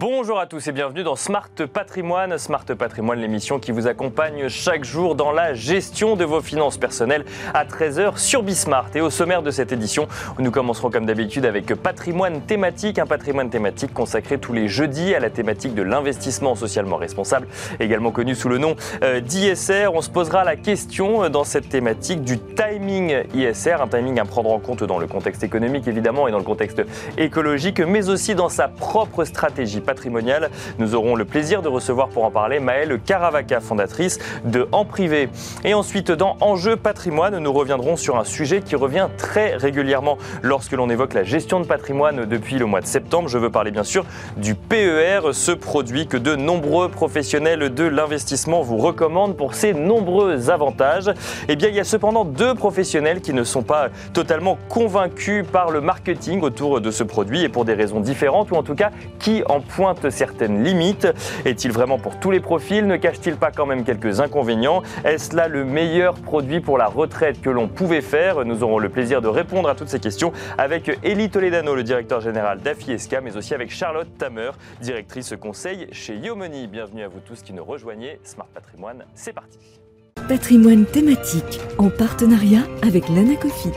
Bonjour à tous et bienvenue dans Smart Patrimoine. Smart Patrimoine, l'émission qui vous accompagne chaque jour dans la gestion de vos finances personnelles à 13h sur Bismart. Et au sommaire de cette édition, nous commencerons comme d'habitude avec patrimoine thématique, un patrimoine thématique consacré tous les jeudis à la thématique de l'investissement socialement responsable, également connu sous le nom euh, d'ISR. On se posera la question euh, dans cette thématique du timing ISR, un timing à prendre en compte dans le contexte économique évidemment et dans le contexte écologique, mais aussi dans sa propre stratégie patrimoniale. Nous aurons le plaisir de recevoir pour en parler Maëlle Caravaca, fondatrice de En Privé. Et ensuite, dans Enjeu patrimoine, nous reviendrons sur un sujet qui revient très régulièrement lorsque l'on évoque la gestion de patrimoine depuis le mois de septembre. Je veux parler bien sûr du PER, ce produit que de nombreux professionnels de l'investissement vous recommandent pour ses nombreux avantages. Eh bien, il y a cependant deux professionnels qui ne sont pas totalement convaincus par le marketing autour de ce produit et pour des raisons différentes ou en tout cas qui en pointe certaines limites. Est-il vraiment pour tous les profils? Ne cache-t-il pas quand même quelques inconvénients? Est-ce là le meilleur produit pour la retraite que l'on pouvait faire? Nous aurons le plaisir de répondre à toutes ces questions avec Elie Toledano, le directeur général d'Afiesca, mais aussi avec Charlotte Tamer, directrice conseil chez Yomoni. Bienvenue à vous tous qui nous rejoignez. Smart Patrimoine, c'est parti. Patrimoine thématique en partenariat avec l'Anacofi.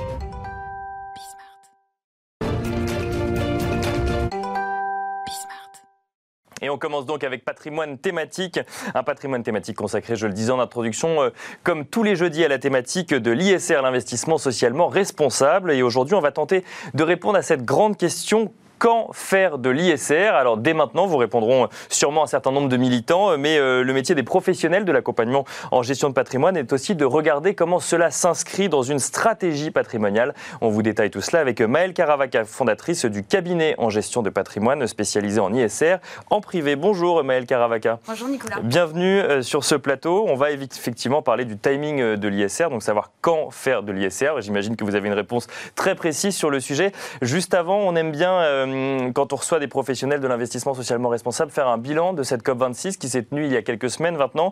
Et on commence donc avec patrimoine thématique, un patrimoine thématique consacré, je le disais en introduction, euh, comme tous les jeudis à la thématique de l'ISR, l'investissement socialement responsable. Et aujourd'hui, on va tenter de répondre à cette grande question quand faire de l'ISR Alors dès maintenant, vous répondront sûrement un certain nombre de militants, mais euh, le métier des professionnels de l'accompagnement en gestion de patrimoine est aussi de regarder comment cela s'inscrit dans une stratégie patrimoniale. On vous détaille tout cela avec Maëlle Caravaca, fondatrice du cabinet en gestion de patrimoine spécialisé en ISR en privé. Bonjour Maëlle Caravaca. Bonjour Nicolas. Bienvenue euh, sur ce plateau. On va effectivement parler du timing euh, de l'ISR, donc savoir quand faire de l'ISR. J'imagine que vous avez une réponse très précise sur le sujet. Juste avant, on aime bien euh, quand on reçoit des professionnels de l'investissement socialement responsable, faire un bilan de cette COP26 qui s'est tenue il y a quelques semaines maintenant.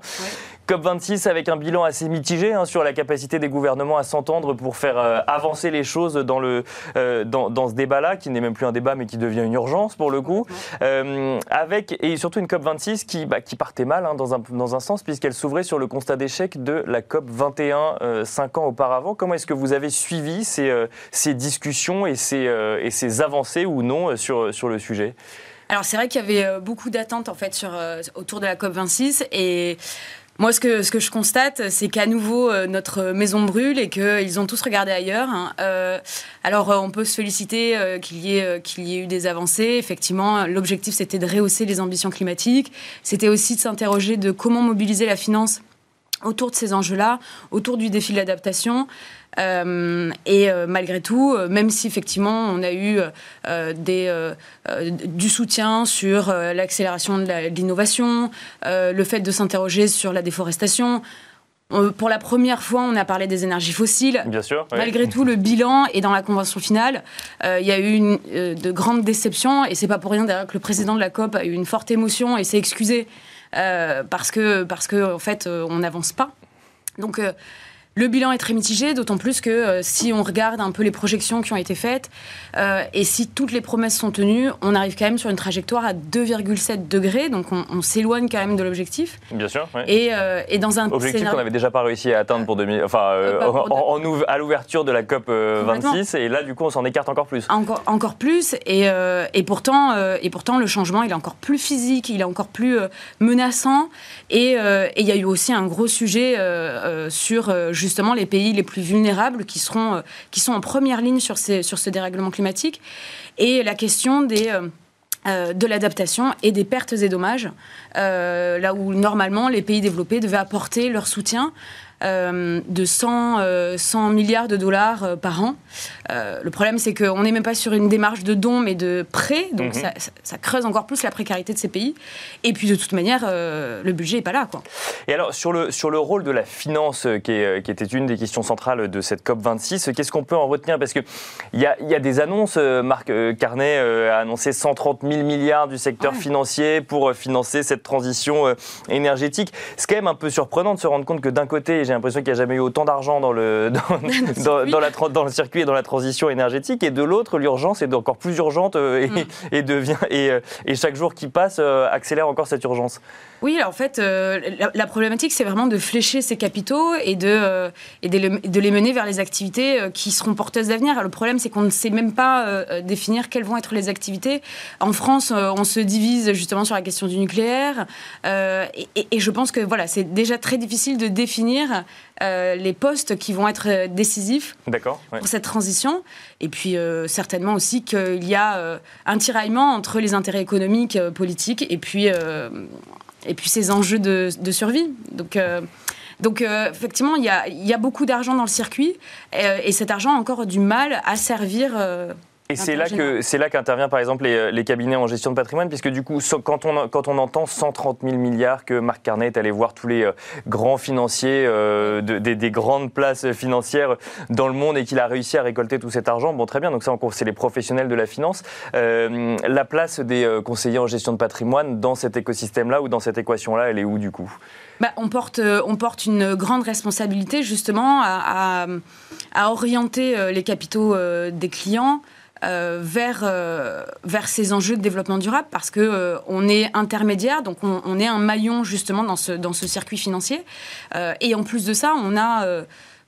COP26 avec un bilan assez mitigé hein, sur la capacité des gouvernements à s'entendre pour faire euh, avancer les choses dans, le, euh, dans, ce débat-là, qui n'est même plus un débat mais qui devient une urgence pour le coup. avec, et surtout une COP26 qui, bah, qui partait mal hein, dans, un, dans un sens puisqu'elle s'ouvrait sur le constat d'échec de la COP21 cinq ans auparavant. Comment est-ce que vous avez suivi ces, ces discussions et ces, et ces avancées ou non sur, sur le sujet alors c'est vrai qu'il y avait euh, beaucoup d'attentes en fait euh, autour de la COP 26 et moi, ce que, ce que je constate, c'est qu'à nouveau, euh, notre maison brûle et qu'ils ont tous regardé ailleurs. Hein. alors, on peut se féliciter qu'il y, qu'il y ait eu des avancées. Effectivement, l'objectif, c'était de rehausser les ambitions climatiques. C'était aussi de s'interroger de comment mobiliser la finance autour de ces enjeux-là, autour du défi de l'adaptation. Euh, et euh, malgré tout, euh, même si effectivement on a eu des, du soutien sur l'accélération de l'innovation, le fait de s'interroger sur la déforestation, pour la première fois, on a parlé des énergies fossiles. Bien sûr. Malgré tout, le bilan et dans la convention finale, il y a eu une, de grandes déceptions et c'est pas pour rien d'ailleurs que le président de la COP a eu une forte émotion et s'est excusé parce que parce que en fait on n'avance pas. Donc le bilan est très mitigé, d'autant plus que euh, si on regarde un peu les projections qui ont été faites, euh, et si toutes les promesses sont tenues, on arrive quand même sur une trajectoire à 2,7 degrés, donc on, s'éloigne quand même de l'objectif. Bien sûr. Et, euh, et, dans un objectif qu'on n'avait déjà pas réussi à atteindre pour 2000, enfin, en, à l'ouverture de la COP 26, et là du coup on s'en écarte encore plus. Encore, encore plus, et, et pourtant, et pourtant le changement il est encore plus physique, il est encore plus menaçant, et il y a eu aussi un gros sujet sur justement les pays les plus vulnérables qui, euh, sont en première ligne sur, ce dérèglement climatique. Et la question. Euh, euh, de l'adaptation et des pertes et dommages, là où normalement les pays développés devaient apporter leur soutien. Euh, de 100, 100, euh, milliards de dollars euh, par an. le problème, c'est qu'on n'est même pas sur une démarche de don, mais de prêt. Donc, mhm. ça, creuse encore plus la précarité de ces pays. Et puis, de toute manière, le budget n'est pas là. Quoi. Et alors, sur le, sur le rôle de la finance, qui, était une des questions centrales de cette COP26, qu'est-ce qu'on peut en retenir? Parce qu'il y a, y a des annonces. Marc Carnet a annoncé 130 000 milliards du secteur financier pour financer cette transition énergétique. C'est quand même un peu surprenant de se rendre compte que d'un côté, j'ai l'impression qu'il n'y a jamais eu autant d'argent dans le, dans, dans, la, dans, le circuit et dans la transition énergétique. Et de l'autre, l'urgence est encore plus urgente et, mm. et, devient, et, et, chaque jour qui passe accélère encore cette urgence. Oui, en fait, la, problématique, c'est vraiment de flécher ces capitaux et, de, et de, les mener vers les activités qui seront porteuses d'avenir. Le problème, c'est qu'on ne sait même pas définir quelles vont être les activités. En France, on se divise justement sur la question du nucléaire. et, je pense que voilà, c'est déjà très difficile de définir euh, les postes qui vont être décisifs pour cette transition. Et puis euh, certainement aussi qu'il y a euh, un tiraillement entre les intérêts économiques, politiques et puis, et puis ces enjeux de, survie. Donc. Donc effectivement, il y, a, il y, a, beaucoup d'argent dans le circuit et cet argent a encore du mal à servir et c'est là que c'est là qu'intervient par exemple les, cabinets en gestion de patrimoine, puisque du coup, quand on, quand on entend 130 000 milliards que Marc Carnet est allé voir tous les euh, grands financiers euh, des, grandes places financières dans le monde et qu'il a réussi à récolter tout cet argent, bon très bien, donc ça c'est les professionnels de la finance. Euh, la place des conseillers en gestion de patrimoine dans cet écosystème-là ou dans cette équation-là, elle est où du coup? Bah, on, porte, on porte une grande responsabilité justement à, à orienter les capitaux des clients euh, vers, euh, vers ces enjeux de développement durable parce que euh, on est intermédiaire, donc on, est un maillon justement dans ce, dans ce circuit financier. et en plus de ça, on a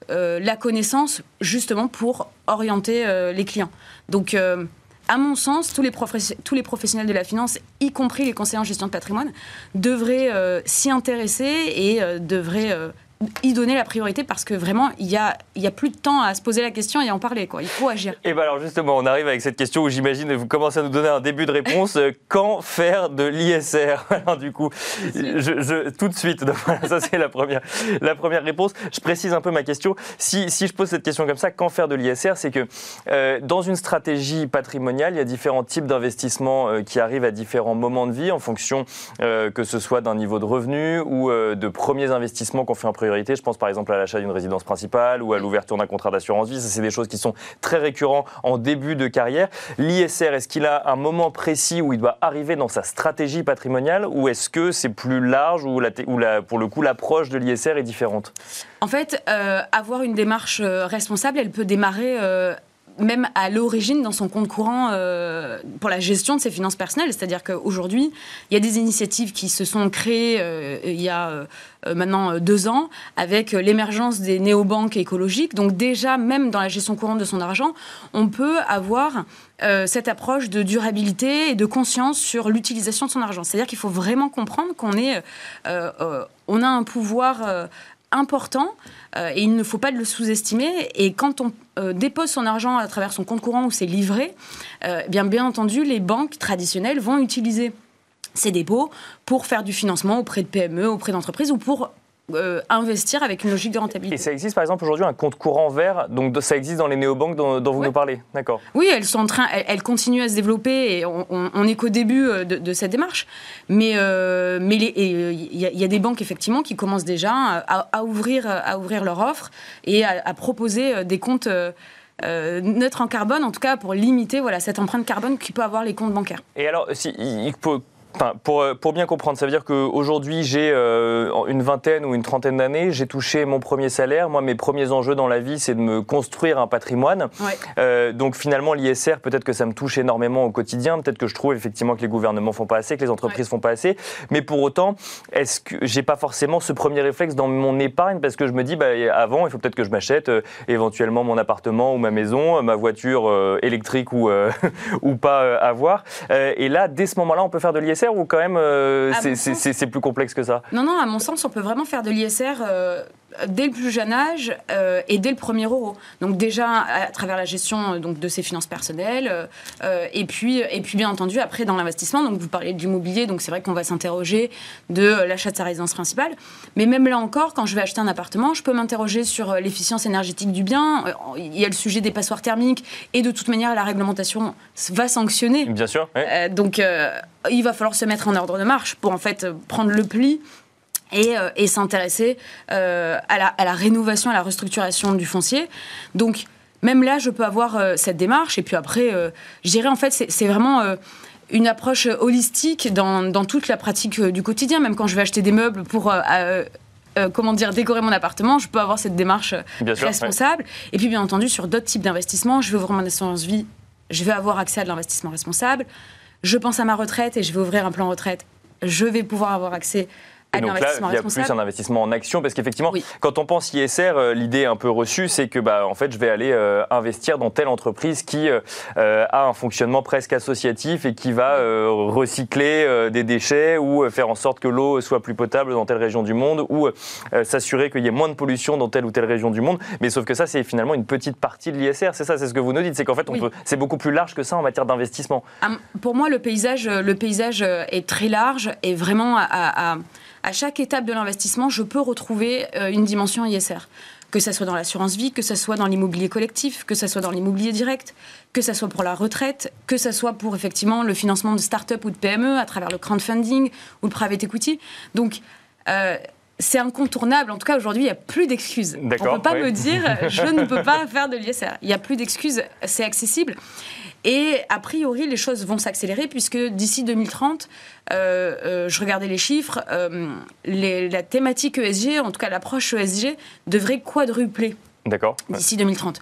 la connaissance justement pour orienter les clients. Donc à mon sens, tous les, tous les, professionnels de la finance, y compris les conseillers en gestion de patrimoine, devraient s'y intéresser et devraient y donner la priorité parce que vraiment, il n'y a, y a plus de temps à se poser la question et à en parler. Quoi. Il faut agir. Et bien alors justement, on arrive avec cette question où j'imagine vous commencez à nous donner un début de réponse. Euh, quand faire de l'ISR du coup, je, tout de suite, voilà, ça c'est la première, la première réponse. Je précise un peu ma question. Si, si je pose cette question comme ça, quand faire de l'ISR C'est que euh, dans une stratégie patrimoniale, il y a différents types d'investissements euh, qui arrivent à différents moments de vie en fonction que ce soit d'un niveau de revenu ou de premiers investissements qu'on fait en priorité je pense par exemple à l'achat d'une résidence principale ou à l'ouverture d'un contrat d'assurance vie. C'est des choses qui sont très récurrents en début de carrière. L'ISR, est-ce qu'il a un moment précis où il doit arriver dans sa stratégie patrimoniale ou est-ce que c'est plus large ou, pour le coup l'approche de l'ISR est différente? En fait, euh, avoir une démarche euh, responsable, elle peut démarrer euh, même à l'origine dans son compte courant euh, pour la gestion de ses finances personnelles. C'est-à-dire qu'aujourd'hui, il y a des initiatives qui se sont créées euh, il y a euh, maintenant deux ans avec l'émergence des néobanques écologiques. Donc déjà, même dans la gestion courante de son argent, on peut avoir cette approche de durabilité et de conscience sur l'utilisation de son argent. C'est-à-dire qu'il faut vraiment comprendre qu'on est, on a un pouvoir important euh, et il ne faut pas le sous-estimer. Et quand on euh, dépose son argent à travers son compte courant ou ses livrets, euh, bien, bien entendu, les banques traditionnelles vont utiliser ces dépôts pour faire du financement auprès de PME, auprès d'entreprises ou pour euh, investir avec une logique de rentabilité. Et ça existe par exemple aujourd'hui un compte courant vert, donc ça existe dans les néobanques dont, dont vous nous parlez, d'accord Oui, elles sont en train, elles, continuent à se développer et on, n'est qu'au début euh, de, cette démarche. Mais euh, mais il y, a des banques effectivement qui commencent déjà à, ouvrir à ouvrir leur offre et à, proposer des comptes. neutres en carbone, en tout cas pour limiter voilà, cette empreinte carbone qui peut avoir les comptes bancaires. Et alors, si, il pour, euh, pour, bien comprendre, ça veut dire qu'aujourd'hui, j'ai euh, une vingtaine ou une trentaine d'années, j'ai touché mon premier salaire. Moi, mes premiers enjeux dans la vie, c'est de me construire un patrimoine. Euh, donc finalement, l'ISR, peut-être que ça me touche énormément au quotidien. Peut-être que je trouve effectivement que les gouvernements font pas assez, que les entreprises font pas assez. Mais pour autant, est-ce que j'ai pas forcément ce premier réflexe dans mon épargne parce que je me dis, bah, avant, il faut peut-être que je m'achète éventuellement mon appartement ou ma maison, ma voiture électrique ou, ou pas avoir. et là, dès ce moment-là, on peut faire de l'ISR ou quand même euh, c'est plus complexe que ça Non, non, à mon sens, on peut vraiment faire de l'ISR euh, dès le plus jeune âge euh, et dès le premier euro. Donc déjà à travers la gestion donc, de ses finances personnelles et, puis, et puis bien entendu après dans l'investissement. Donc vous parlez de l'immobilier, donc c'est vrai qu'on va s'interroger de l'achat de sa résidence principale. Mais même là encore, quand je vais acheter un appartement, je peux m'interroger sur l'efficience énergétique du bien. Il y a le sujet des passoires thermiques et de toute manière la réglementation va sanctionner. Bien sûr. donc il va falloir se mettre en ordre de marche pour en fait prendre le pli et, euh, s'intéresser euh, à, la, à, la, rénovation, à la restructuration du foncier. Donc, même là, je peux avoir euh, cette démarche. Et puis après, je dirais en fait, c'est vraiment une approche holistique dans, dans, toute la pratique du quotidien. Même quand je vais acheter des meubles pour euh, comment dire, décorer mon appartement, je peux avoir cette démarche Bien sûr, responsable. Et puis, bien entendu, sur d'autres types d'investissements, je vais ouvrir mon assurance vie, je vais avoir accès à de l'investissement responsable. Je pense à ma retraite et je vais ouvrir un plan retraite. Je vais pouvoir avoir accès et donc là, il y a plus un investissement en action parce qu'effectivement, quand on pense ISR, euh, l'idée un peu reçue, c'est que bah, en fait, je vais aller euh, investir dans telle entreprise qui euh, a un fonctionnement presque associatif et qui va recycler des déchets ou faire en sorte que l'eau soit plus potable dans telle région du monde ou s'assurer qu'il y ait moins de pollution dans telle ou telle région du monde. Mais sauf que ça, c'est finalement une petite partie de l'ISR. C'est ça, c'est ce que vous nous dites. C'est qu'en fait, c'est beaucoup plus large que ça en matière d'investissement. Pour moi, le paysage, le paysage est très large et vraiment à à chaque étape de l'investissement, je peux retrouver euh, une dimension ISR. Que ce soit dans l'assurance vie, que ce soit dans l'immobilier collectif, que ce soit dans l'immobilier direct, que ce soit pour la retraite, que ce soit pour effectivement le financement de start-up ou de PME à travers le crowdfunding ou le private equity. Donc, euh, c'est incontournable. En tout cas, aujourd'hui, il n'y a plus d'excuses. On ne peut pas me dire je ne peux pas faire de l'ISR. Il n'y a plus d'excuses, c'est accessible. Et a priori, les choses vont s'accélérer puisque d'ici 2030, euh, euh, je regardais les chiffres, euh, la thématique ESG, en tout cas l'approche ESG, devrait quadrupler. D'ici 2030.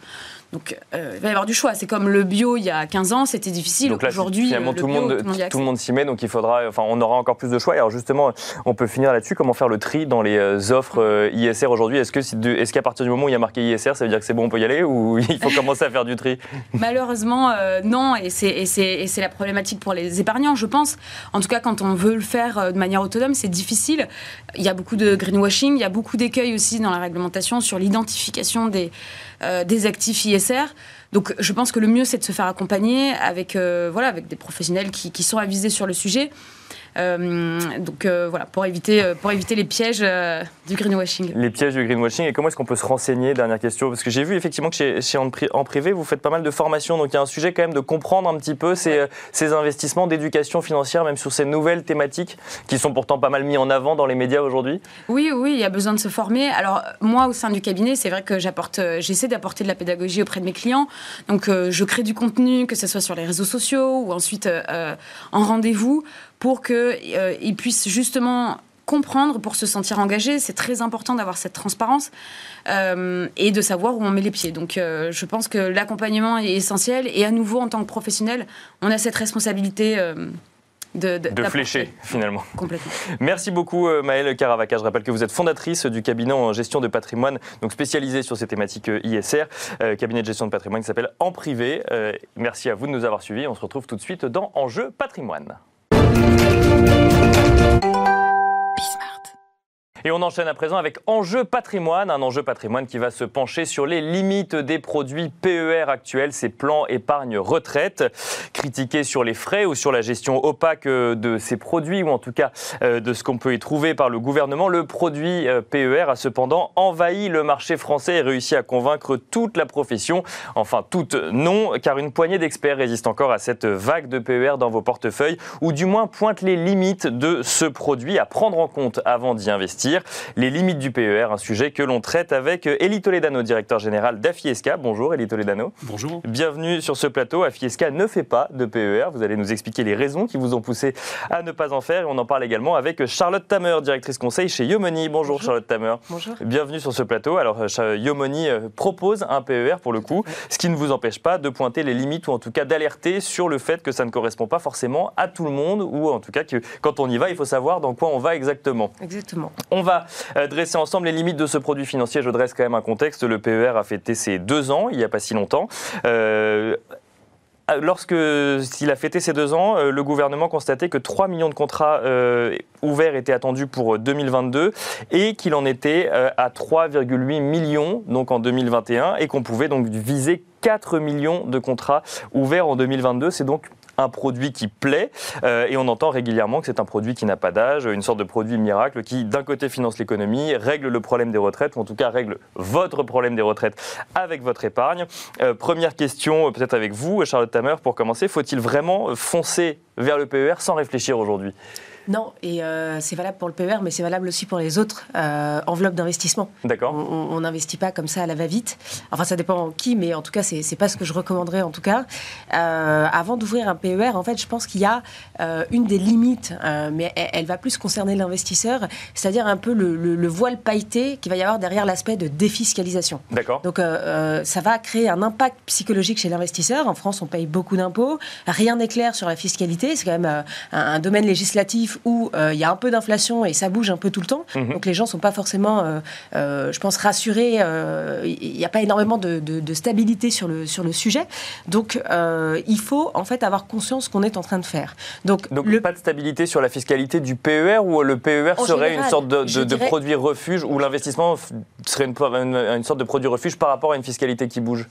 Donc, euh, il va y avoir du choix. C'est comme le bio il y a 15 ans, c'était difficile. Aujourd'hui, finalement, tout, le monde, tout, le monde s'y met, donc il faudra, enfin, on aura encore plus de choix. alors justement, on peut finir là-dessus. Comment faire le tri dans les euh, offres euh, ISR aujourd'hui? Est-ce que, est-ce qu'à partir du moment où il y a marqué ISR, ça veut dire que c'est bon, on peut y aller, ou il faut commencer à faire du tri? Malheureusement, non. Et c'est la problématique pour les épargnants, je pense. En tout cas, quand on veut le faire de manière autonome, c'est difficile. Il y a beaucoup de greenwashing, il y a beaucoup d'écueils aussi dans la réglementation sur l'identification des euh, des actifs ISR. Donc je pense que le mieux, c'est de se faire accompagner avec, euh, voilà, avec des professionnels qui, qui, sont avisés sur le sujet. Euh, donc euh, voilà, pour éviter, euh, pour éviter les pièges du greenwashing. Les pièges du greenwashing. Et comment est-ce qu'on peut se renseigner Dernière question. Parce que j'ai vu effectivement que chez, chez, en privé, vous faites pas mal de formations. Donc il y a un sujet quand même de comprendre un petit peu ces, ces investissements d'éducation financière, même sur ces nouvelles thématiques qui sont pourtant pas mal mis en avant dans les médias aujourd'hui. Oui, oui, il y a besoin de se former. Alors moi, au sein du cabinet, c'est vrai que j'apporte, j'essaie d'apporter de la pédagogie auprès de mes clients. Donc je crée du contenu, que ce soit sur les réseaux sociaux ou ensuite en rendez-vous pour qu'ils euh, puissent justement comprendre pour se sentir engagé. C'est très important d'avoir cette transparence euh, et de savoir où on met les pieds. Donc euh, je pense que l'accompagnement est essentiel et à nouveau en tant que professionnel, on a cette responsabilité. de, de, flécher finalement. Complètement. Merci beaucoup Maëlle Caravaca. Je rappelle que vous êtes fondatrice du cabinet en gestion de patrimoine, donc spécialisé sur ces thématiques ISR, cabinet de gestion de patrimoine qui s'appelle En Privé. merci à vous de nous avoir suivis. On se retrouve tout de suite dans Enjeu patrimoine. Thank you. Et on enchaîne à présent avec Enjeu patrimoine, un enjeu patrimoine qui va se pencher sur les limites des produits PER actuels, ces plans épargne retraite, critiquer sur les frais ou sur la gestion opaque de ces produits, ou en tout cas euh, de ce qu'on peut y trouver par le gouvernement. Le produit euh, PER a cependant envahi le marché français et réussi à convaincre toute la profession. Enfin, toute non, car une poignée d'experts résiste encore à cette vague de PER dans vos portefeuilles, ou du moins pointe les limites de ce produit à prendre en compte avant d'y investir les limites du PER, un sujet que l'on traite avec Elie Toledano, directeur général d'Afiesca. Bonjour Elie Toledano. Bonjour. Bienvenue sur ce plateau. Afiesca ne fait pas de PER. Vous allez nous expliquer les raisons qui vous ont poussé à ne pas en faire. Et on en parle également avec Charlotte Tamer, directrice conseil chez Yomoni. Bonjour, Charlotte Tamer. Bonjour. Bienvenue sur ce plateau. Alors Yomoni euh, propose un PER pour le coup, ce qui ne vous empêche pas de pointer les limites ou en tout cas d'alerter sur le fait que ça ne correspond pas forcément à tout le monde ou en tout cas que quand on y va, il faut savoir dans quoi on va exactement. Exactement. On va euh, dresser ensemble les limites de ce produit financier. Je dresse quand même un contexte. Le PER a fêté ses deux ans, il n'y a pas si longtemps. Euh, lorsque s'il a fêté ses deux ans, euh, le gouvernement constatait que 3 millions de contrats ouverts étaient attendus pour 2022 et qu'il en était à 3,8 millions donc en 2021 et qu'on pouvait donc viser 4 millions de contrats ouverts en 2022. C'est donc un produit qui plaît. Euh, et on entend régulièrement que c'est un produit qui n'a pas d'âge, une sorte de produit miracle qui, d'un côté, finance l'économie, règle le problème des retraites, ou en tout cas règle votre problème des retraites avec votre épargne. Euh, première question, euh, peut-être avec vous, Charlotte Tamer, pour commencer. Faut-il vraiment foncer vers le PER sans réfléchir aujourd'hui? Non, et euh, c'est valable pour le PER, mais c'est valable aussi pour les autres euh, enveloppes d'investissement. D'accord. On n'investit pas comme ça à la va-vite. Enfin, ça dépend qui, mais en tout cas, c'est n'est pas ce que je recommanderais en tout cas. Euh, avant d'ouvrir un PER, en fait, je pense qu'il y a une des limites, mais elle, va plus concerner l'investisseur, c'est-à-dire un peu le, le, voile pailleté qu'il va y avoir derrière l'aspect de défiscalisation. D'accord. Donc, ça va créer un impact psychologique chez l'investisseur. En France, on paye beaucoup d'impôts. Rien n'est clair sur la fiscalité. C'est quand même un, un domaine législatif où euh, il y a un peu d'inflation et ça bouge un peu tout le temps. Mhm. Donc les gens ne sont pas forcément, euh, euh, je pense, rassurés. Il n'y a pas énormément de, stabilité sur le, sur le sujet. Donc il faut en fait avoir conscience qu'on est en train de faire. Donc, pas de stabilité sur la fiscalité du PER ou le PER serait une sorte de, produit refuge ou l'investissement serait une, une sorte de produit refuge par rapport à une fiscalité qui bouge?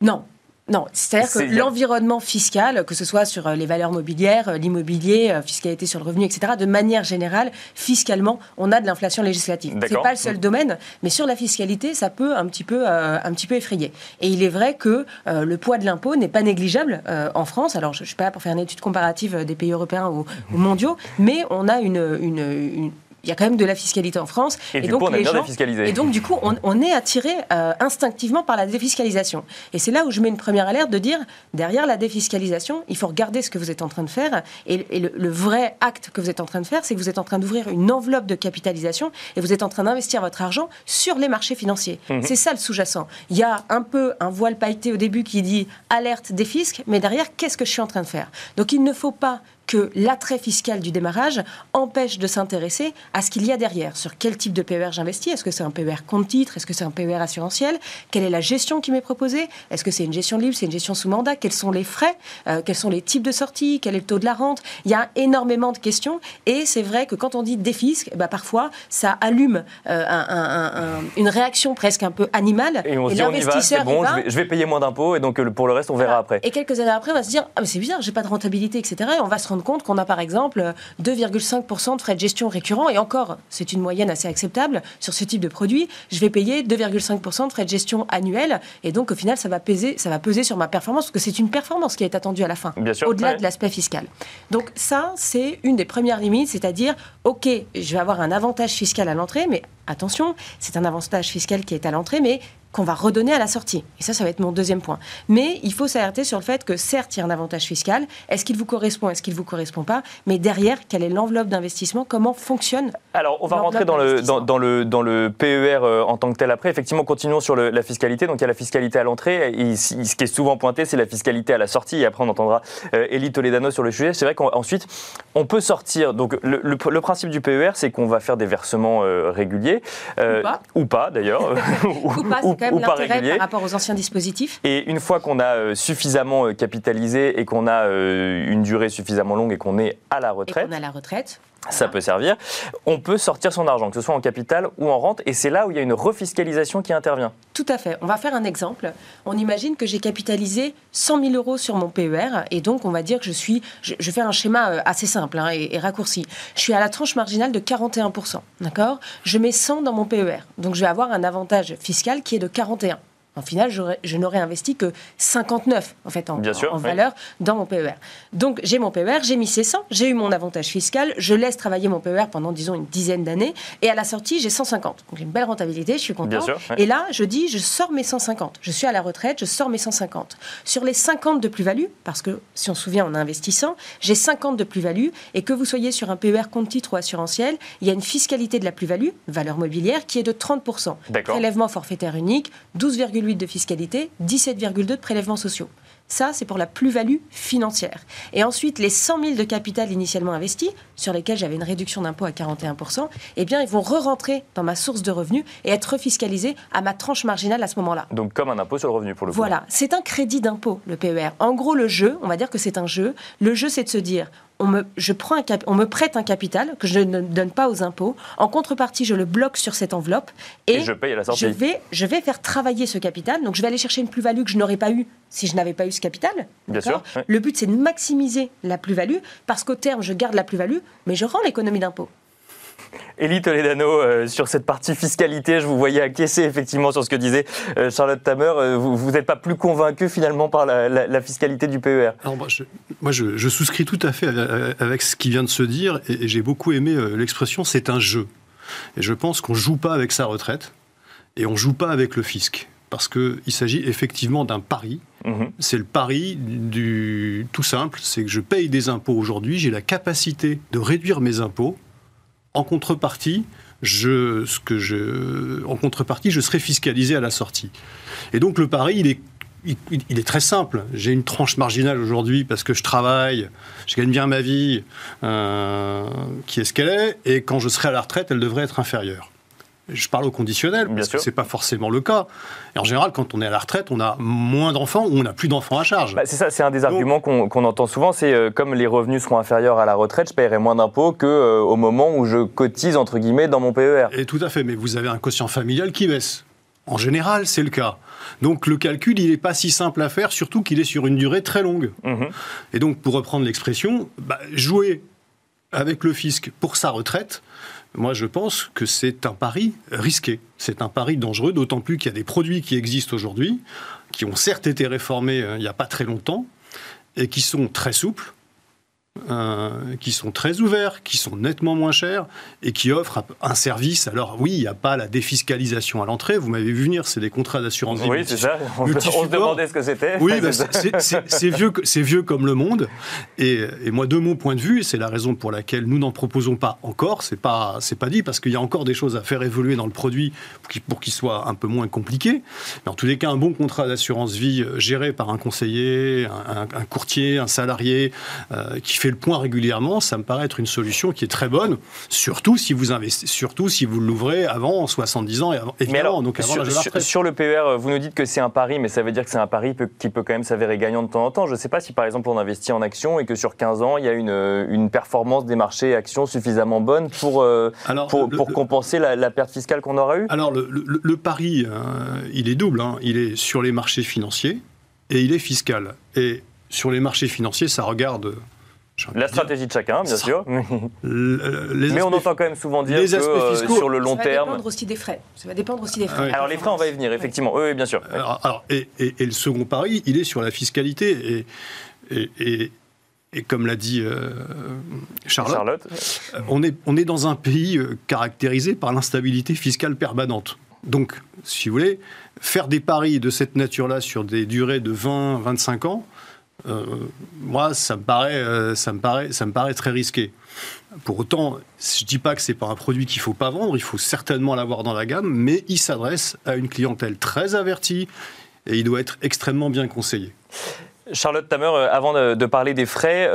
Non, non, c'est-à-dire que l'environnement fiscal, que ce soit sur euh, les valeurs mobilières, euh, l'immobilier, euh, fiscalité sur le revenu, etc., de manière générale, fiscalement, on a de l'inflation législative. C'est pas le seul domaine, mais sur la fiscalité, ça peut un petit peu, un petit peu effrayer. Et il est vrai que le poids de l'impôt n'est pas négligeable en France. Alors, je ne suis pas là pour faire une étude comparative des pays européens ou, mondiaux, mais on a une, une il y a quand même de la fiscalité en France. Et, du donc, coup, on les gens, Et donc, du coup, on, est attiré euh, instinctivement par la défiscalisation. Et c'est là où je mets une première alerte de dire, derrière la défiscalisation, il faut regarder ce que vous êtes en train de faire. Et, le, vrai acte que vous êtes en train de faire, c'est que vous êtes en train d'ouvrir une enveloppe de capitalisation et vous êtes en train d'investir votre argent sur les marchés financiers. Mhm. C'est ça le sous-jacent. Il y a un peu un voile pailleté au début qui dit alerte des fiscs, mais derrière, qu'est-ce que je suis en train de faire? Donc, il ne faut pas que l'attrait fiscal du démarrage empêche de s'intéresser à ce qu'il y a derrière. Sur quel type de PER j'investis? Est-ce que c'est un PER compte titre? Est-ce que c'est un PER assurantiel? Quelle est la gestion qui m'est proposée? Est-ce que c'est une gestion libre? C'est une gestion sous mandat? Quels sont les frais? Euh, Quels sont les types de sorties? Quel est le taux de la rente? Il y a énormément de questions et c'est vrai que quand on dit défisque, bah parfois ça allume euh, une réaction presque un peu animale. Et on se dit on y va, c'est bon, je vais, payer moins d'impôts et donc euh, pour le reste on verra après. Et quelques années après on va se dire ah mais c'est bizarre, j'ai pas de rentabilité etc. Et on va se rendre compte qu'on a par exemple 2,5% de frais de gestion récurrents, et encore, c'est une moyenne assez acceptable sur ce type de produit. Je vais payer 2,5% de frais de gestion annuels, et donc au final, ça va peser, ça va peser sur ma performance, parce que c'est une performance qui est attendue à la fin, au-delà de l'aspect fiscal. Donc ça, c'est une des premières limites, c'est-à-dire, ok, je vais avoir un avantage fiscal à l'entrée, mais attention, c'est un avantage fiscal qui est à l'entrée, mais qu'on va redonner à la sortie. Et ça, ça va être mon deuxième point. Mais il faut s'alerter sur le fait que certes, il y a un avantage fiscal. Est-ce qu'il vous correspond Est-ce qu'il ne vous correspond pas? Mais derrière, quelle est l'enveloppe d'investissement? Comment fonctionne Alors, on va rentrer dans le, dans, le, dans le PER euh, en tant que tel après. Effectivement, continuons sur la fiscalité. Donc, il y a la fiscalité à l'entrée. Et ce qui est souvent pointé, c'est la fiscalité à la sortie. Et après, on entendra euh, Elie Toledano sur le sujet. C'est vrai qu'ensuite, on peut sortir. Donc, le, principe du PER, c'est qu'on va faire des versements euh, réguliers. ou pas. Ou pas, d'ailleurs. ou pas, ou par rapport aux anciens dispositifs. Et une fois qu'on a euh, suffisamment euh, capitalisé et qu'on a euh, une durée suffisamment longue et qu'on est à la retraite. Et à la retraite. Ça peut servir. On peut sortir son argent, que ce soit en capital ou en rente, et c'est là où il y a une refiscalisation qui intervient. Tout à fait. On va faire un exemple. On imagine que j'ai capitalisé 100 000 euros sur mon PER, et donc on va dire que je suis. Je, fais un schéma assez simple hein, et, et, raccourci. Je suis à la tranche marginale de 41% D'accord? Je mets 100 dans mon PER, donc je vais avoir un avantage fiscal qui est de 41. En final, je n'aurais investi que 59 en fait en, valeur dans mon PER. Donc j'ai mon PER, j'ai mis ces 100, j'ai eu mon avantage fiscal, je laisse travailler mon PER pendant disons une dizaine d'années et à la sortie j'ai 150. Donc j'ai une belle rentabilité, je suis content. Et là, je dis je sors mes 150. Je suis à la retraite, je sors mes 150. Sur les 50 de plus-value, parce que si on se souvient en investissant, j'ai 50 de plus-value et que vous soyez sur un PER compte titre ou assurantiel, il y a une fiscalité de la plus-value, valeur mobilière, qui est de 30%. Prélèvement forfaitaire unique, 12, de fiscalité, 17,2 de prélèvements sociaux. Ça, c'est pour la plus-value financière. Et ensuite, les 100 000 de capital initialement investis, sur lesquels j'avais une réduction d'impôt à 41 eh bien, ils vont re-rentrer dans ma source de revenus et être fiscalisés à ma tranche marginale à ce moment-là. Donc, comme un impôt sur le revenu, pour le coup. Voilà, c'est un crédit d'impôt, le PER. En gros, le jeu, on va dire que c'est un jeu. Le jeu, c'est de se dire, on me, je prends un on me prête un capital que je ne donne pas aux impôts. En contrepartie, je le bloque sur cette enveloppe et, je paye à la sortie. Je vais, je vais faire travailler ce capital. Donc, je vais aller chercher une plus-value que je n'aurais pas eue si je n'avais pas eu ce capital. Bien sûr. Le but, c'est de maximiser la plus-value parce qu'au terme, je garde la plus-value, mais je rends l'économie d'impôt. Elie Toledano, euh, sur cette partie fiscalité, je vous voyais acquiescer effectivement sur ce que disait euh, Charlotte Tamer. Euh, vous n'êtes pas plus convaincu finalement par la, fiscalité du PER Alors, moi, je, souscris tout à fait avec ce qui vient de se dire et, j'ai beaucoup aimé l'expression c'est un jeu. Et je pense qu'on ne joue pas avec sa retraite et on ne joue pas avec le fisc. Parce qu'il s'agit effectivement d'un pari. Mhm. C'est le pari du tout simple, c'est que je paye des impôts aujourd'hui, j'ai la capacité de réduire mes impôts en contrepartie, je, ce que je, en contrepartie, je serai fiscalisé à la sortie. Et donc le pari, il est il, est très simple. J'ai une tranche marginale aujourd'hui parce que je travaille, je gagne bien ma vie, euh, qui est ce qu'elle est, et quand je serai à la retraite, elle devrait être inférieure. Je parle au conditionnel, parce que ce n'est pas forcément le cas. Et en général, quand on est à la retraite, on a moins d'enfants ou on n'a plus d'enfants à charge. Bah, c'est ça, c'est un des arguments qu'on entend souvent, c'est euh, comme les revenus seront inférieurs à la retraite, je paierai moins d'impôts qu'au euh, moment où je cotise, entre guillemets, dans mon PER. Et tout à fait, mais vous avez un quotient familial qui baisse. En général, c'est le cas. Donc le calcul, il n'est pas si simple à faire, surtout qu'il est sur une durée très longue. Mhm. Et donc, pour reprendre l'expression, bah, jouer avec le fisc pour sa retraite, moi, je pense que c'est un pari risqué. C'est un pari dangereux, d'autant plus qu'il y a des produits qui existent aujourd'hui, qui ont certes été réformés euh, il n'y a pas très longtemps, et qui sont très souples, euh, qui sont très ouverts, qui sont nettement moins chers et qui offrent un service. Alors oui, il n'y a pas la défiscalisation à l'entrée. Vous m'avez vu venir, c'est des contrats d'assurance vie. Oui, c'est ça. On, se demandait ce que c'était. Oui, bah, c'est vieux, vieux comme le monde. Et, moi, de mon point de vue, c'est la raison pour laquelle nous n'en proposons pas encore. C'est pas, pas dit parce qu'il y a encore des choses à faire évoluer dans le produit pour qu'il soit un peu moins compliqué. Mais en tous les cas, un bon contrat d'assurance vie euh, géré par un conseiller, un, courtier, un salarié euh, qui fait le point régulièrement, ça me paraît être une solution qui est très bonne, surtout si vous investissez, surtout si vous l'ouvrez avant 70 ans et avant, mais alors, donc avant sur, sur, le PER, vous nous dites que c'est un pari, mais ça veut dire que c'est un pari qui peut quand même s'avérer gagnant de temps en temps. Je ne sais pas si par exemple on investit en actions et que sur 15 ans, il y a une, une performance des marchés actions suffisamment bonne pour, euh, pour, pour, compenser la, perte fiscale qu'on aura eue? Alors le, le pari, euh, il est double. Hein. Il est sur les marchés financiers et il est fiscal. Et sur les marchés financiers, ça regarde la stratégie de chacun, bien sûr. Mais on entend quand même souvent dire que euh, sur le long terme. Ça va dépendre aussi des frais. Ça va dépendre aussi des frais. Alors les frais, on va y venir, effectivement. Oui, bien sûr. Alors, et, le second pari, il est sur la fiscalité. Et, et, et comme l'a dit euh, Charlotte, euh, On, est, on est dans un pays caractérisé par l'instabilité fiscale permanente. Donc, si vous voulez, faire des paris de cette nature-là sur des durées de 20, 25 ans, euh, moi, ça me, paraît, euh, ça, me paraît, ça me paraît très risqué. Pour autant, je ne dis pas que ce n'est pas un produit qu'il ne faut pas vendre, il faut certainement l'avoir dans la gamme, mais il s'adresse à une clientèle très avertie et il doit être extrêmement bien conseillé. Charlotte Tamer, euh, avant de, parler des frais,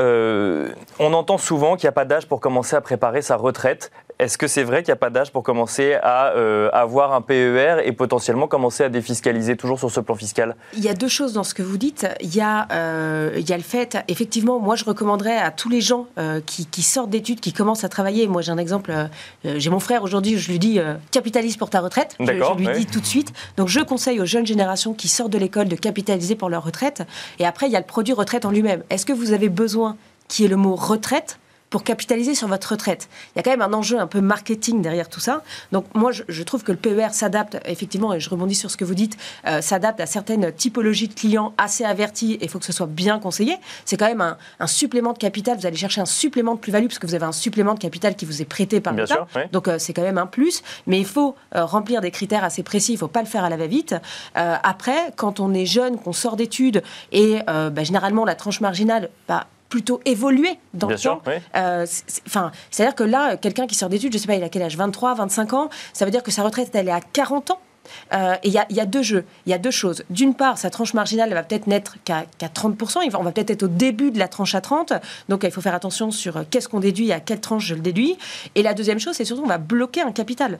on entend souvent qu'il n'y a pas d'âge pour commencer à préparer sa retraite. Est-ce que c'est vrai qu'il n'y a pas d'âge pour commencer à euh, avoir un PER et potentiellement commencer à défiscaliser toujours sur ce plan fiscal? Il y a deux choses dans ce que vous dites. Il y a, euh, il y a le fait, effectivement, moi je recommanderais à tous les gens euh, qui, sortent d'études, qui commencent à travailler. Moi j'ai un exemple, j'ai mon frère aujourd'hui, je lui dis capitalise pour ta retraite. Je, je lui dis tout de suite. Donc je conseille aux jeunes générations qui sortent de l'école de capitaliser pour leur retraite. Et après, il y a le produit retraite en lui-même. Est-ce que vous avez besoin qui est le mot retraite? Pour capitaliser sur votre retraite. Il y a quand même un enjeu un peu marketing derrière tout ça. Donc moi, je, trouve que le PER s'adapte, effectivement, et je rebondis sur ce que vous dites, euh, s'adapte à certaines typologies de clients assez avertis, et il faut que ce soit bien conseillé. C'est quand même un, supplément de capital, vous allez chercher un supplément de plus-value, parce que vous avez un supplément de capital qui vous est prêté par l'État. Donc euh, c'est quand même un plus, mais il faut euh, remplir des critères assez précis, il ne faut pas le faire à la va-vite. après, quand on est jeune, qu'on sort d'études, et bah, généralement la tranche marginale, bah, plutôt évoluer dans le temps. Euh, enfin, c'est-à-dire que là, quelqu'un qui sort d'études, je sais pas, il a quel âge 23, 25 ans, ça veut dire que sa retraite, elle est à 40 ans. Euh, et il y, a deux jeux, il y a deux choses. D'une part, sa tranche marginale elle va peut-être n'être qu'à 30%, on va peut-être être au début de la tranche à 30, donc il faut faire attention sur euh, qu'est-ce qu'on déduit, à quelle tranche je le déduis. Et la deuxième chose, c'est surtout on va bloquer un capital.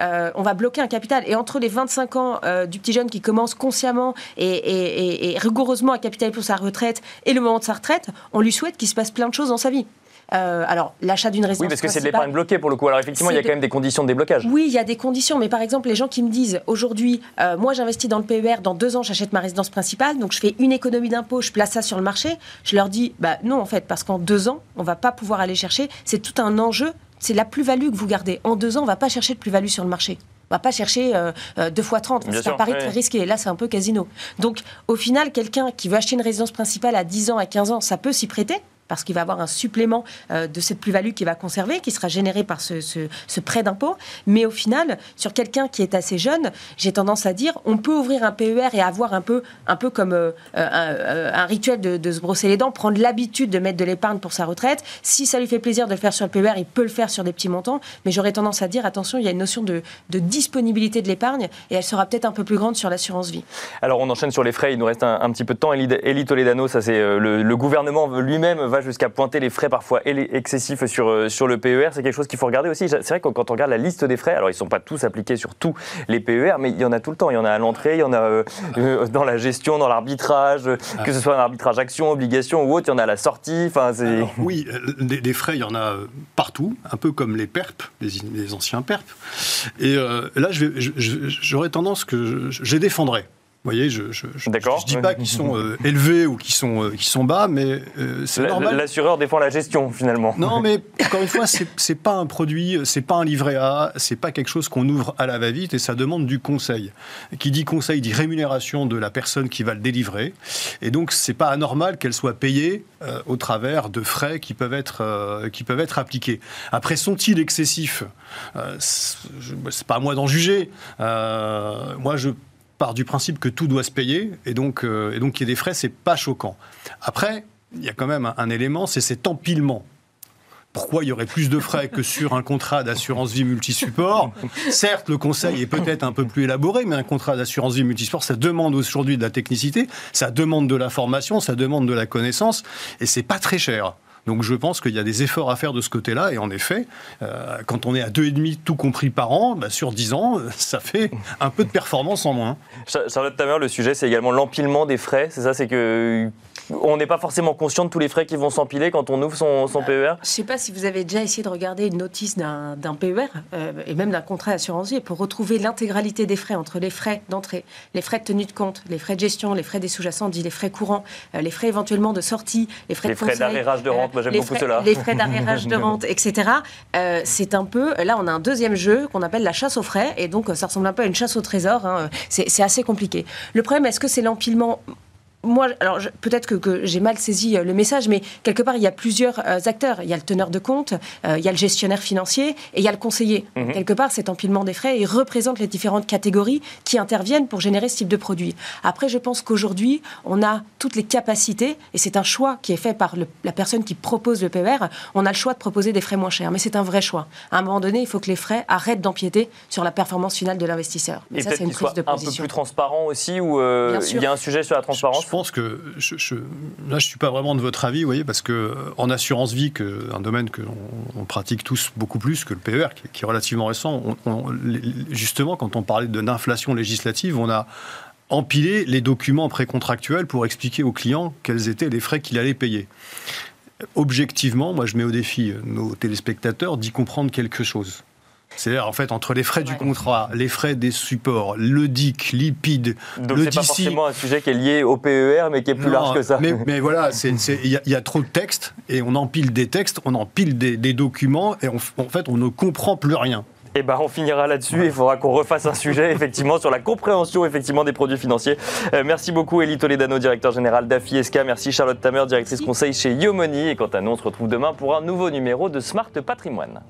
Euh, on va bloquer un capital. Et entre les 25 ans euh, du petit jeune qui commence consciemment et, rigoureusement à capitaliser pour sa retraite et le moment de sa retraite, on lui souhaite qu'il se passe plein de choses dans sa vie. Euh, alors, l'achat d'une résidence. Oui, parce que c'est de l'épargne bloquée pour le coup. Alors, effectivement, il y a quand même des conditions de déblocage. Oui, il y a des conditions. Mais par exemple, les gens qui me disent aujourd'hui, moi, j'investis dans le PER, dans deux ans, j'achète ma résidence principale, donc je fais une économie d'impôt, je place ça sur le marché. Je leur dis, bah non, en fait, parce qu'en deux ans, on va pas pouvoir aller chercher. C'est tout un enjeu c'est la plus-value que vous gardez. En deux ans, on va pas chercher de plus-value sur le marché. On va pas chercher euh, euh, deux fois 30. Bien C'est un pari ouais. très risqué. Là, c'est un peu casino. Donc, au final, quelqu'un qui veut acheter une résidence principale à 10 ans, à 15 ans, ça peut s'y prêter parce qu'il va avoir un supplément euh, de cette plus-value qu'il va conserver, qui sera généré par ce, prêt d'impôt. Mais au final, sur quelqu'un qui est assez jeune, j'ai tendance à dire, on peut ouvrir un PER et avoir un peu, un peu comme euh, euh, un, rituel de, se brosser les dents, prendre l'habitude de mettre de l'épargne pour sa retraite. Si ça lui fait plaisir de le faire sur le PER, il peut le faire sur des petits montants. Mais j'aurais tendance à dire, attention, il y a une notion de, disponibilité de l'épargne et elle sera peut-être un peu plus grande sur l'assurance vie. Alors on enchaîne sur les frais, il nous reste un, petit peu de temps. Elie, Toledano, ça c'est le, le gouvernement lui-même va jusqu'à pointer les frais parfois excessifs sur, euh, sur le PER. C'est quelque chose qu'il faut regarder aussi. C'est vrai que quand on regarde la liste des frais, alors ils ne sont pas tous appliqués sur tous les PER, mais il y en a tout le temps. Il y en a à l'entrée, il y en a euh, euh, dans la gestion, dans l'arbitrage, euh, que ce soit un arbitrage action, obligation ou autre, il y en a à la sortie. Enfin. Alors, oui, des, des frais, il y en a partout, un peu comme les PERP, les, les anciens PERP. Et euh, là, j'aurais tendance que je, je les défendrais. Vous voyez, je ne dis pas qu'ils sont euh, élevés ou qu'ils sont, euh, sont bas, mais euh, c'est normal. L'assureur défend la gestion finalement. Non, mais encore une fois, c'est c'est pas un produit, c'est pas un livret A, c'est pas quelque chose qu'on ouvre à la va-vite et ça demande du conseil. Qui dit conseil dit rémunération de la personne qui va le délivrer. Et donc, c'est pas anormal qu'elle soit payée euh, au travers de frais qui peuvent être, qui peuvent être appliqués. Après, sont-ils excessifs? C'est pas à moi d'en juger. Moi, je pars du principe que tout doit se payer et donc, euh, et donc qu'il y ait des frais, c'est pas choquant. Après, il y a quand même un, un élément, c'est cet empilement. Pourquoi il y aurait plus de frais que sur un contrat d'assurance vie multisupport? Certes, le conseil est peut-être un peu plus élaboré, mais un contrat d'assurance vie multisport, ça demande aujourd'hui de la technicité, ça demande de la formation, ça demande de la connaissance, et c'est pas très cher. Donc je pense qu'il y a des efforts à faire de ce côté-là, et en effet, euh, quand on est à 2,5 tout compris par an, bah, sur 10 ans, euh, ça fait un peu de performance en moins. Cha- Charlotte Tamer, le sujet, c'est également l'empilement des frais. C'est ça, c'est que on n'est pas forcément conscient de tous les frais qui vont s'empiler quand on ouvre son, son E PER. Je ne sais pas si vous avez déjà essayé de regarder une notice d'un d'un PER euh, et même d'un contrat d'assurance vie pour retrouver l'intégralité des frais entre les frais d'entrée, les frais de tenue de compte, les frais de gestion, les frais des sous-jacents, dit les frais courants, euh, les frais éventuellement de sortie, les frais Les de frais conseil, d'arrérage de rente, moi, j'aime les beaucoup frais- cela. Les frais d'arrérage de rente, etc. Euh, c'est un peu. Là, on a un deuxième jeu qu'on appelle la chasse aux frais et donc euh, ça ressemble un peu à une chasse au trésor. hein. C'est assez compliqué. Le problème, est-ce que c'est l'empilement moi, alors peut-être que, que j'ai mal saisi euh, le message, mais quelque part, il y a plusieurs euh, acteurs. Il y a le teneur de compte, euh, il y a le gestionnaire financier et il y a le conseiller. Mhm. Quelque part, cet empilement des frais, il représente les différentes catégories qui interviennent pour générer ce type de produit. Après, je pense qu'aujourd'hui, on a toutes les capacités, et c'est un choix qui est fait par le- la personne qui propose le PER, on a le choix de proposer des frais moins chers. Mais c'est un vrai choix. À un moment donné, il faut que les frais arrêtent d'empiéter sur la performance finale de l'investisseur. Et ça, c'est une prise de un peu position. plus transparent aussi, euh, Bien il y a un sujet sur la transparence. Je pense que je, je- là, je suis pas vraiment de votre avis, vous voyez, parce que euh, en assurance vie, un domaine que on, pratique tous beaucoup plus que le PER, qui, est relativement récent, justement, quand on parlait d'inflation législative, on a empilé les documents précontractuels pour expliquer aux clients quels étaient les frais qu'il allait payer. Objectivement, moi, je mets au défi nos téléspectateurs d'y comprendre quelque chose. C'est-à-dire, en fait, entre les frais du contrat, les frais des supports, le DIC, l'IPID, Donc le c'est pas forcément un sujet qui est lié au PER, mais qui est plus non, large que ça. Mais, mais voilà, il y, a- il y a trop de textes et on empile des textes, on empile des, des documents et on- en fait, on ne comprend plus rien. Eh ben, on finira là-dessus. Il faudra qu'on refasse un sujet effectivement sur la compréhension effectivement des produits financiers. Euh, merci beaucoup Elie Toledano, directeur général d'AFISK. Merci Charlotte Tamer, directrice Merci. conseil chez Yomoni. Et quant à nous, on se retrouve demain pour un nouveau numéro de Smart Patrimoine.